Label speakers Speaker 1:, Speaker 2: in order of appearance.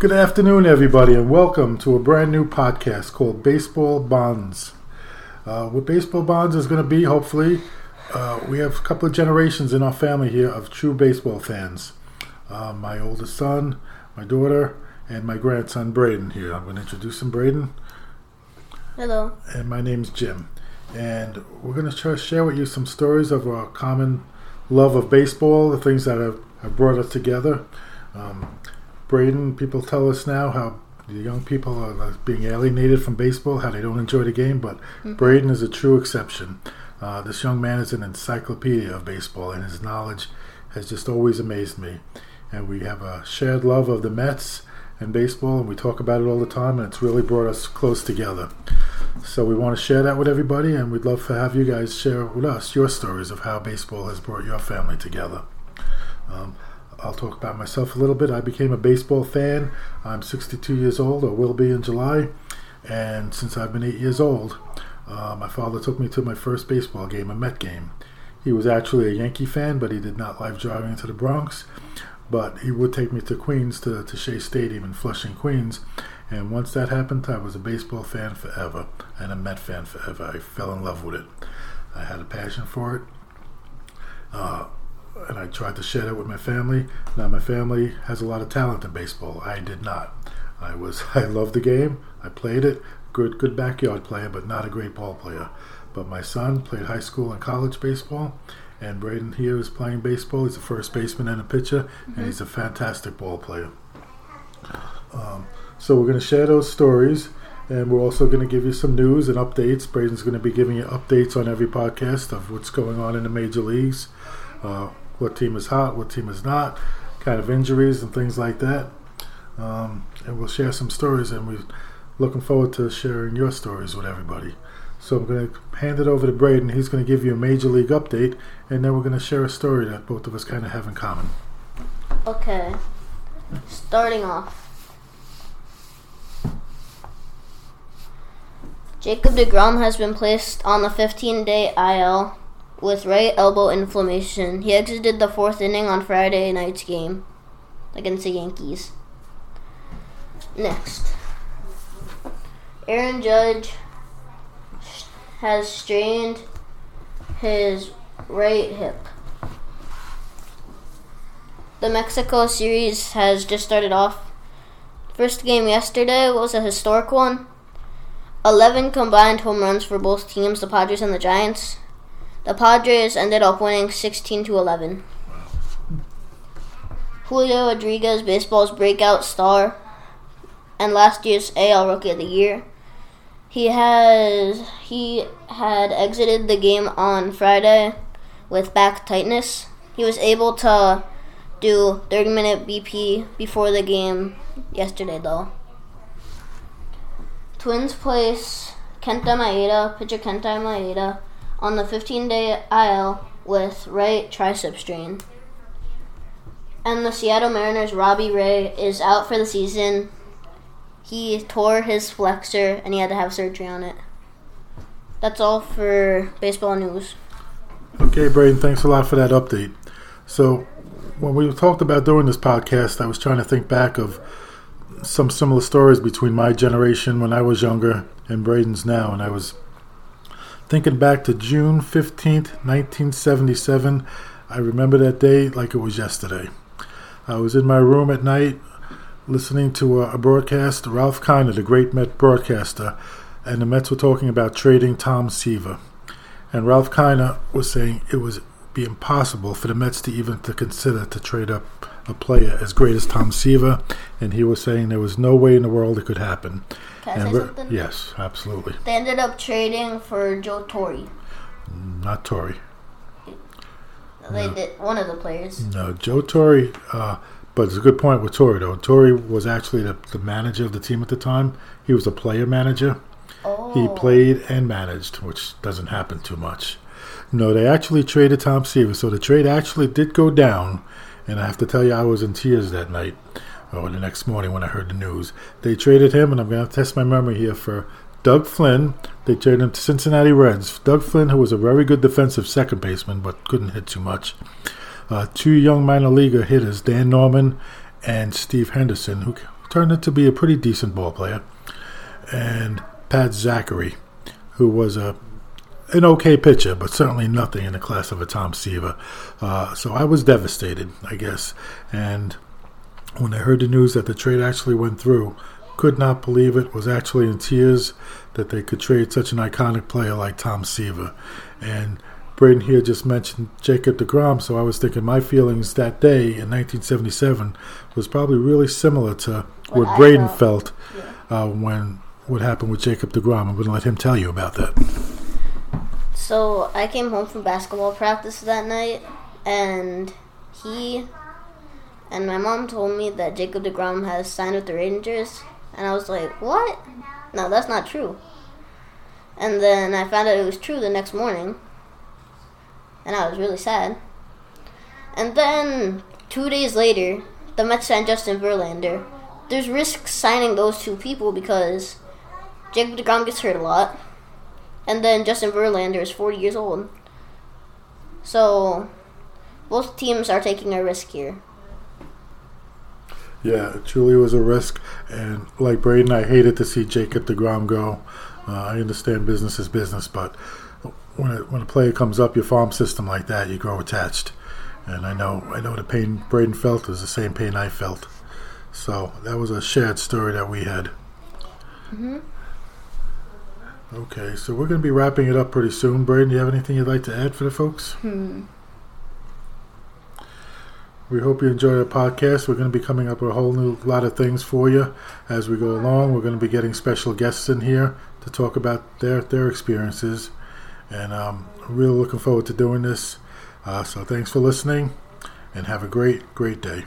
Speaker 1: Good afternoon, everybody, and welcome to a brand new podcast called Baseball Bonds. Uh, what Baseball Bonds is going to be, hopefully, uh, we have a couple of generations in our family here of true baseball fans. Uh, my oldest son, my daughter, and my grandson Braden here. I'm going to introduce him, Braden.
Speaker 2: Hello.
Speaker 1: And my name's Jim. And we're going to try to share with you some stories of our common love of baseball, the things that have, have brought us together. Um, Braden, people tell us now how the young people are being alienated from baseball, how they don't enjoy the game, but mm-hmm. Braden is a true exception. Uh, this young man is an encyclopedia of baseball, and his knowledge has just always amazed me. And we have a shared love of the Mets and baseball, and we talk about it all the time, and it's really brought us close together. So we want to share that with everybody, and we'd love to have you guys share with us your stories of how baseball has brought your family together. Um, I'll talk about myself a little bit. I became a baseball fan. I'm 62 years old, or will be in July. And since I've been eight years old, uh, my father took me to my first baseball game, a Met game. He was actually a Yankee fan, but he did not like driving to the Bronx. But he would take me to Queens, to, to Shea Stadium in Flushing, Queens. And once that happened, I was a baseball fan forever and a Met fan forever. I fell in love with it. I had a passion for it. Uh, and I tried to share that with my family. Now my family has a lot of talent in baseball. I did not. I was I loved the game. I played it. Good good backyard player, but not a great ball player. But my son played high school and college baseball, and Braden here is playing baseball. He's a first baseman and a pitcher, mm-hmm. and he's a fantastic ball player. Um, so we're going to share those stories, and we're also going to give you some news and updates. Braden's going to be giving you updates on every podcast of what's going on in the major leagues. Uh, what team is hot, what team is not, kind of injuries and things like that. Um, and we'll share some stories, and we're looking forward to sharing your stories with everybody. So I'm going to hand it over to Braden. He's going to give you a major league update, and then we're going to share a story that both of us kind of have in common.
Speaker 2: Okay. Starting off. Jacob DeGrom has been placed on the 15 day IL with right elbow inflammation. He exited the fourth inning on Friday night's game against the Yankees. Next, Aaron Judge has strained his right hip. The Mexico series has just started off. First game yesterday was a historic one. 11 combined home runs for both teams, the Padres and the Giants. The Padres ended up winning 16 to 11. Julio Rodriguez, baseball's breakout star, and last year's AL Rookie of the Year. He has he had exited the game on Friday with back tightness. He was able to do 30 minute BP before the game yesterday though. Twins place Kenta Maeda, pitcher Kenta Maeda on the 15 day IL with right tricep strain. And the Seattle Mariners' Robbie Ray is out for the season. He tore his flexor and he had to have surgery on it. That's all for baseball news.
Speaker 1: Okay, Braden, thanks a lot for that update. So, when we talked about doing this podcast, I was trying to think back of some similar stories between my generation when I was younger and Braden's now, and I was Thinking back to June 15th, 1977, I remember that day like it was yesterday. I was in my room at night listening to a, broadcast, Ralph Kiner, the great Met broadcaster, and the Mets were talking about trading Tom Seaver. And Ralph Kiner was saying it was be impossible for the Mets to even to consider to trade up a player as great as Tom Seaver, and he was saying there was no way in the world it could happen.
Speaker 2: Can I say something?
Speaker 1: Yes, absolutely.
Speaker 2: They ended up trading for Joe Torre.
Speaker 1: Not Torre.
Speaker 2: They no. did one of the players.
Speaker 1: No, Joe Torre. Uh, but it's a good point with Torre though. Torre was actually the, the manager of the team at the time. He was a player manager.
Speaker 2: Oh.
Speaker 1: He played and managed, which doesn't happen too much. No, they actually traded Tom Seaver, so the trade actually did go down. And I have to tell you, I was in tears that night or the next morning when I heard the news. They traded him, and I'm going to test my memory here for Doug Flynn. They traded him to Cincinnati Reds. Doug Flynn, who was a very good defensive second baseman but couldn't hit too much. Uh, two young minor leaguer hitters, Dan Norman and Steve Henderson, who turned out to be a pretty decent ball player, and Pat Zachry, who was a an okay pitcher, but certainly nothing in the class of a Tom Seaver. Uh, so I was devastated, I guess. And when I heard the news that the trade actually went through, could not believe it, was actually in tears that they could trade such an iconic player like Tom Seaver. And Braden here just mentioned Jacob DeGrom, so I was thinking my feelings that day in 1977 was probably really similar to what, what Braden felt, yeah. uh, when what happened with Jacob DeGrom. I'm going to let him tell you about that.
Speaker 2: So I came home from basketball practice that night, and he and my mom told me that Jacob DeGrom has signed with the Rangers, and I was like, "What? No, that's not true." And then I found out it was true the next morning, and I was really sad. And then two days later, the Mets signed Justin Verlander. There's risk signing those two people because Jacob DeGrom gets hurt a lot, and then Justin Verlander is 40 years old. So both teams are taking a risk here.
Speaker 1: Yeah, truly was a risk, and like Braden, I hated to see Jacob Degrom go. Uh, I understand business is business, but when a, when a player comes up your farm system like that, you grow attached. And I know I know the pain Braden felt is the same pain I felt. So that was a shared story that we had. Mm-hmm. Okay, so we're going to be wrapping it up pretty soon. Braden, do you have anything you'd like to add for the folks? Hmm. We hope you enjoy our podcast. We're going to be coming up with a whole new lot of things for you as we go along. We're going to be getting special guests in here to talk about their their experiences and um, really looking forward to doing this. Uh, so thanks for listening and have a great, great day.